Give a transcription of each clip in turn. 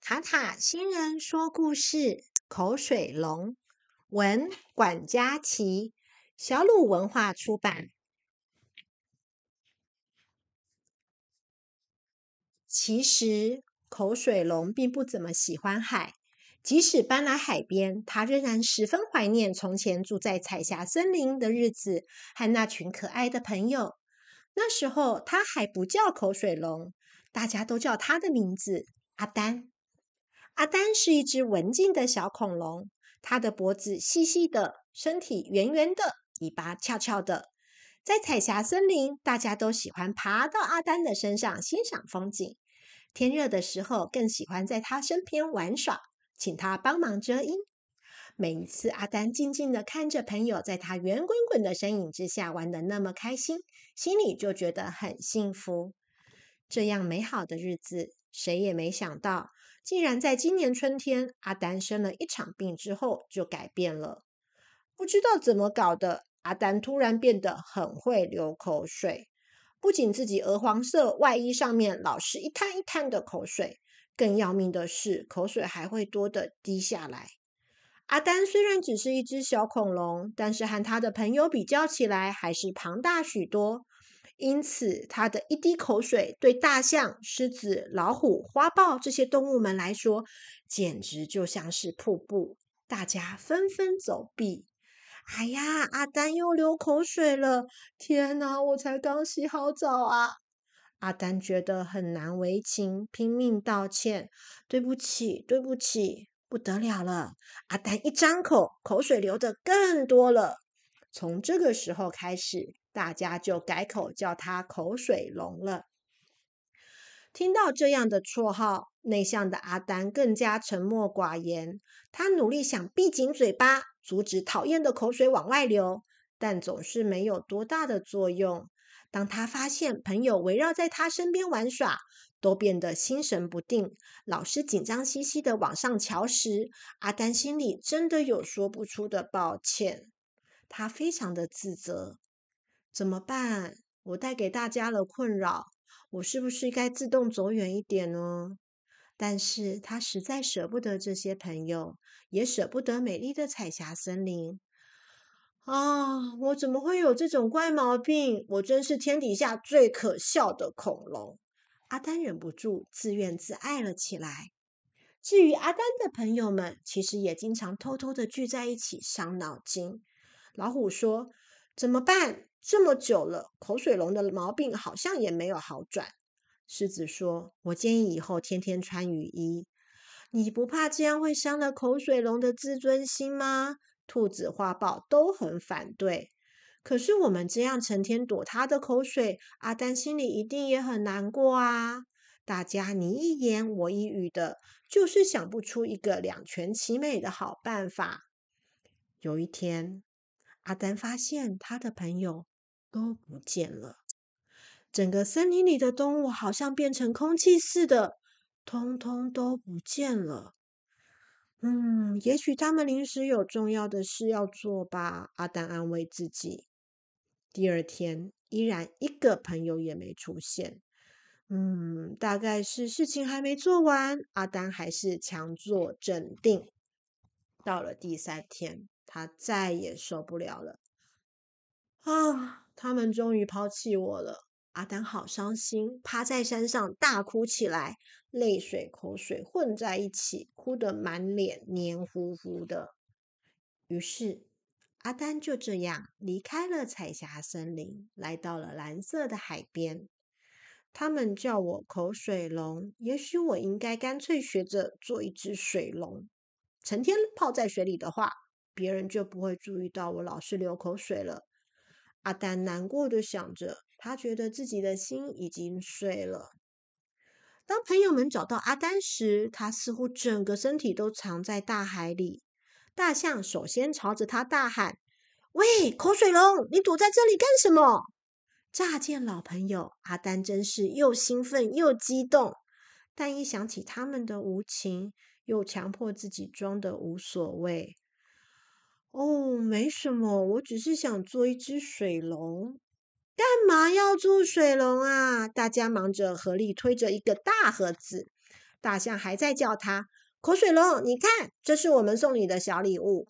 塔塔新人说故事：口水龙。文管家琪，小鲁文化出版。其实，口水龙并不怎么喜欢海。即使搬来海边，他仍然十分怀念从前住在彩霞森林的日子和那群可爱的朋友。那时候，他还不叫口水龙，大家都叫他的名字阿丹。阿丹是一只文静的小恐龙，它的脖子细细的，身体圆圆的，尾巴翘翘的。在彩霞森林，大家都喜欢爬到阿丹的身上欣赏风景。天热的时候，更喜欢在他身边玩耍，请他帮忙遮阴。每一次，阿丹静静的看着朋友在他圆滚滚的身影之下玩的那么开心，心里就觉得很幸福。这样美好的日子，谁也没想到。竟然在今年春天，阿丹生了一场病之后就改变了。不知道怎么搞的，阿丹突然变得很会流口水。不仅自己鹅黄色外衣上面老是一滩一滩的口水，更要命的是，口水还会多的滴下来。阿丹虽然只是一只小恐龙，但是和他的朋友比较起来，还是庞大许多。因此，他的一滴口水对大象、狮子、老虎、花豹这些动物们来说，简直就像是瀑布，大家纷纷走避。哎呀，阿丹又流口水了！天哪，我才刚洗好澡啊！阿丹觉得很难为情，拼命道歉：“对不起，对不起，不得了了！”阿丹一张口，口水流得更多了。从这个时候开始，大家就改口叫他口水龙了。听到这样的绰号，内向的阿丹更加沉默寡言。他努力想闭紧嘴巴，阻止讨厌的口水往外流，但总是没有多大的作用。当他发现朋友围绕在他身边玩耍，都变得心神不定，老是紧张兮兮的往上瞧时，阿丹心里真的有说不出的抱歉。他非常的自责，怎么办？我带给大家了困扰，我是不是该自动走远一点呢？但是他实在舍不得这些朋友，也舍不得美丽的彩霞森林。啊，我怎么会有这种怪毛病？我真是天底下最可笑的恐龙！阿丹忍不住自怨自艾了起来。至于阿丹的朋友们，其实也经常偷偷的聚在一起伤脑筋。老虎说：“怎么办？这么久了，口水龙的毛病好像也没有好转。”狮子说：“我建议以后天天穿雨衣。”你不怕这样会伤了口水龙的自尊心吗？兔子、花豹都很反对。可是我们这样成天躲他的口水，阿丹心里一定也很难过啊！大家你一言我一语的，就是想不出一个两全其美的好办法。有一天。阿丹发现他的朋友都不见了，整个森林里的动物好像变成空气似的，通通都不见了。嗯，也许他们临时有重要的事要做吧。阿丹安慰自己。第二天，依然一个朋友也没出现。嗯，大概是事情还没做完。阿丹还是强作镇定。到了第三天。他再也受不了了啊！他们终于抛弃我了。阿丹好伤心，趴在山上大哭起来，泪水、口水混在一起，哭得满脸黏糊糊的。于是，阿丹就这样离开了彩霞森林，来到了蓝色的海边。他们叫我口水龙，也许我应该干脆学着做一只水龙，成天泡在水里的话。别人就不会注意到我老是流口水了。阿丹难过的想着，他觉得自己的心已经碎了。当朋友们找到阿丹时，他似乎整个身体都藏在大海里。大象首先朝着他大喊：“喂，口水龙，你躲在这里干什么？”乍见老朋友，阿丹真是又兴奋又激动，但一想起他们的无情，又强迫自己装的无所谓。哦，没什么，我只是想做一只水龙。干嘛要做水龙啊？大家忙着合力推着一个大盒子，大象还在叫他：“口水龙，你看，这是我们送你的小礼物。”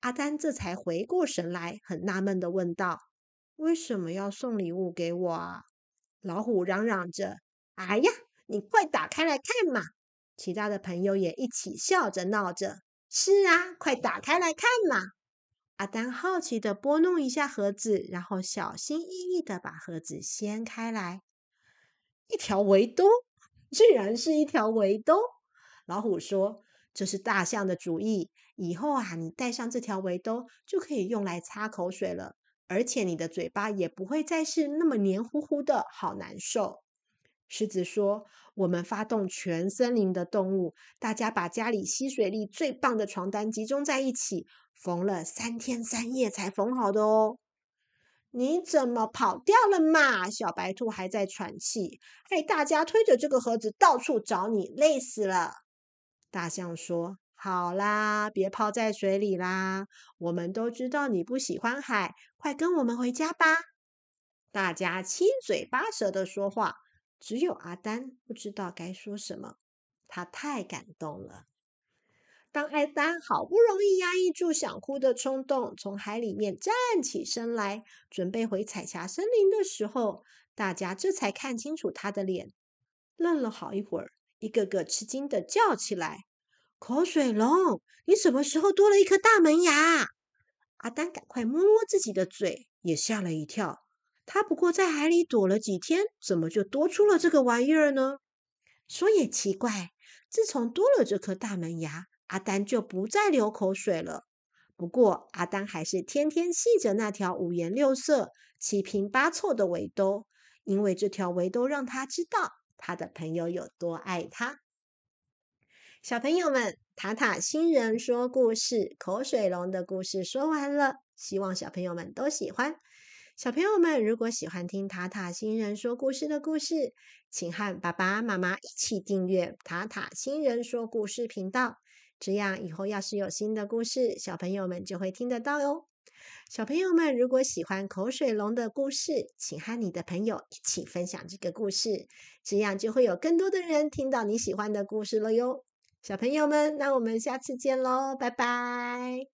阿丹这才回过神来，很纳闷地问道：“为什么要送礼物给我啊？”老虎嚷嚷着：“哎呀，你快打开来看嘛！”其他的朋友也一起笑着闹着：“是啊，快打开来看嘛！”阿丹好奇地拨弄一下盒子，然后小心翼翼地把盒子掀开来，一条围兜，居然是一条围兜。老虎说：“这是大象的主意，以后啊，你戴上这条围兜就可以用来擦口水了，而且你的嘴巴也不会再是那么黏糊糊的，好难受。”狮子说：“我们发动全森林的动物，大家把家里吸水力最棒的床单集中在一起。”缝了三天三夜才缝好的哦！你怎么跑掉了嘛？小白兔还在喘气，害大家推着这个盒子到处找你，累死了。大象说：“好啦，别泡在水里啦，我们都知道你不喜欢海，快跟我们回家吧。”大家七嘴八舌的说话，只有阿丹不知道该说什么，他太感动了。当阿丹好不容易压抑住想哭的冲动，从海里面站起身来，准备回彩霞森林的时候，大家这才看清楚他的脸。愣了好一会儿，一个个吃惊的叫起来：“口水龙，你什么时候多了一颗大门牙？”阿丹赶快摸摸自己的嘴，也吓了一跳。他不过在海里躲了几天，怎么就多出了这个玩意儿呢？说也奇怪，自从多了这颗大门牙，阿丹就不再流口水了。不过，阿丹还是天天系着那条五颜六色、七拼八凑的围兜，因为这条围兜让他知道他的朋友有多爱他。小朋友们，塔塔星人说故事，口水龙的故事说完了，希望小朋友们都喜欢。小朋友们，如果喜欢听塔塔星人说故事的故事，请和爸爸妈妈一起订阅塔塔星人说故事频道。这样以后要是有新的故事，小朋友们就会听得到哟。小朋友们，如果喜欢口水龙的故事，请和你的朋友一起分享这个故事，这样就会有更多的人听到你喜欢的故事了哟。小朋友们，那我们下次见喽，拜拜。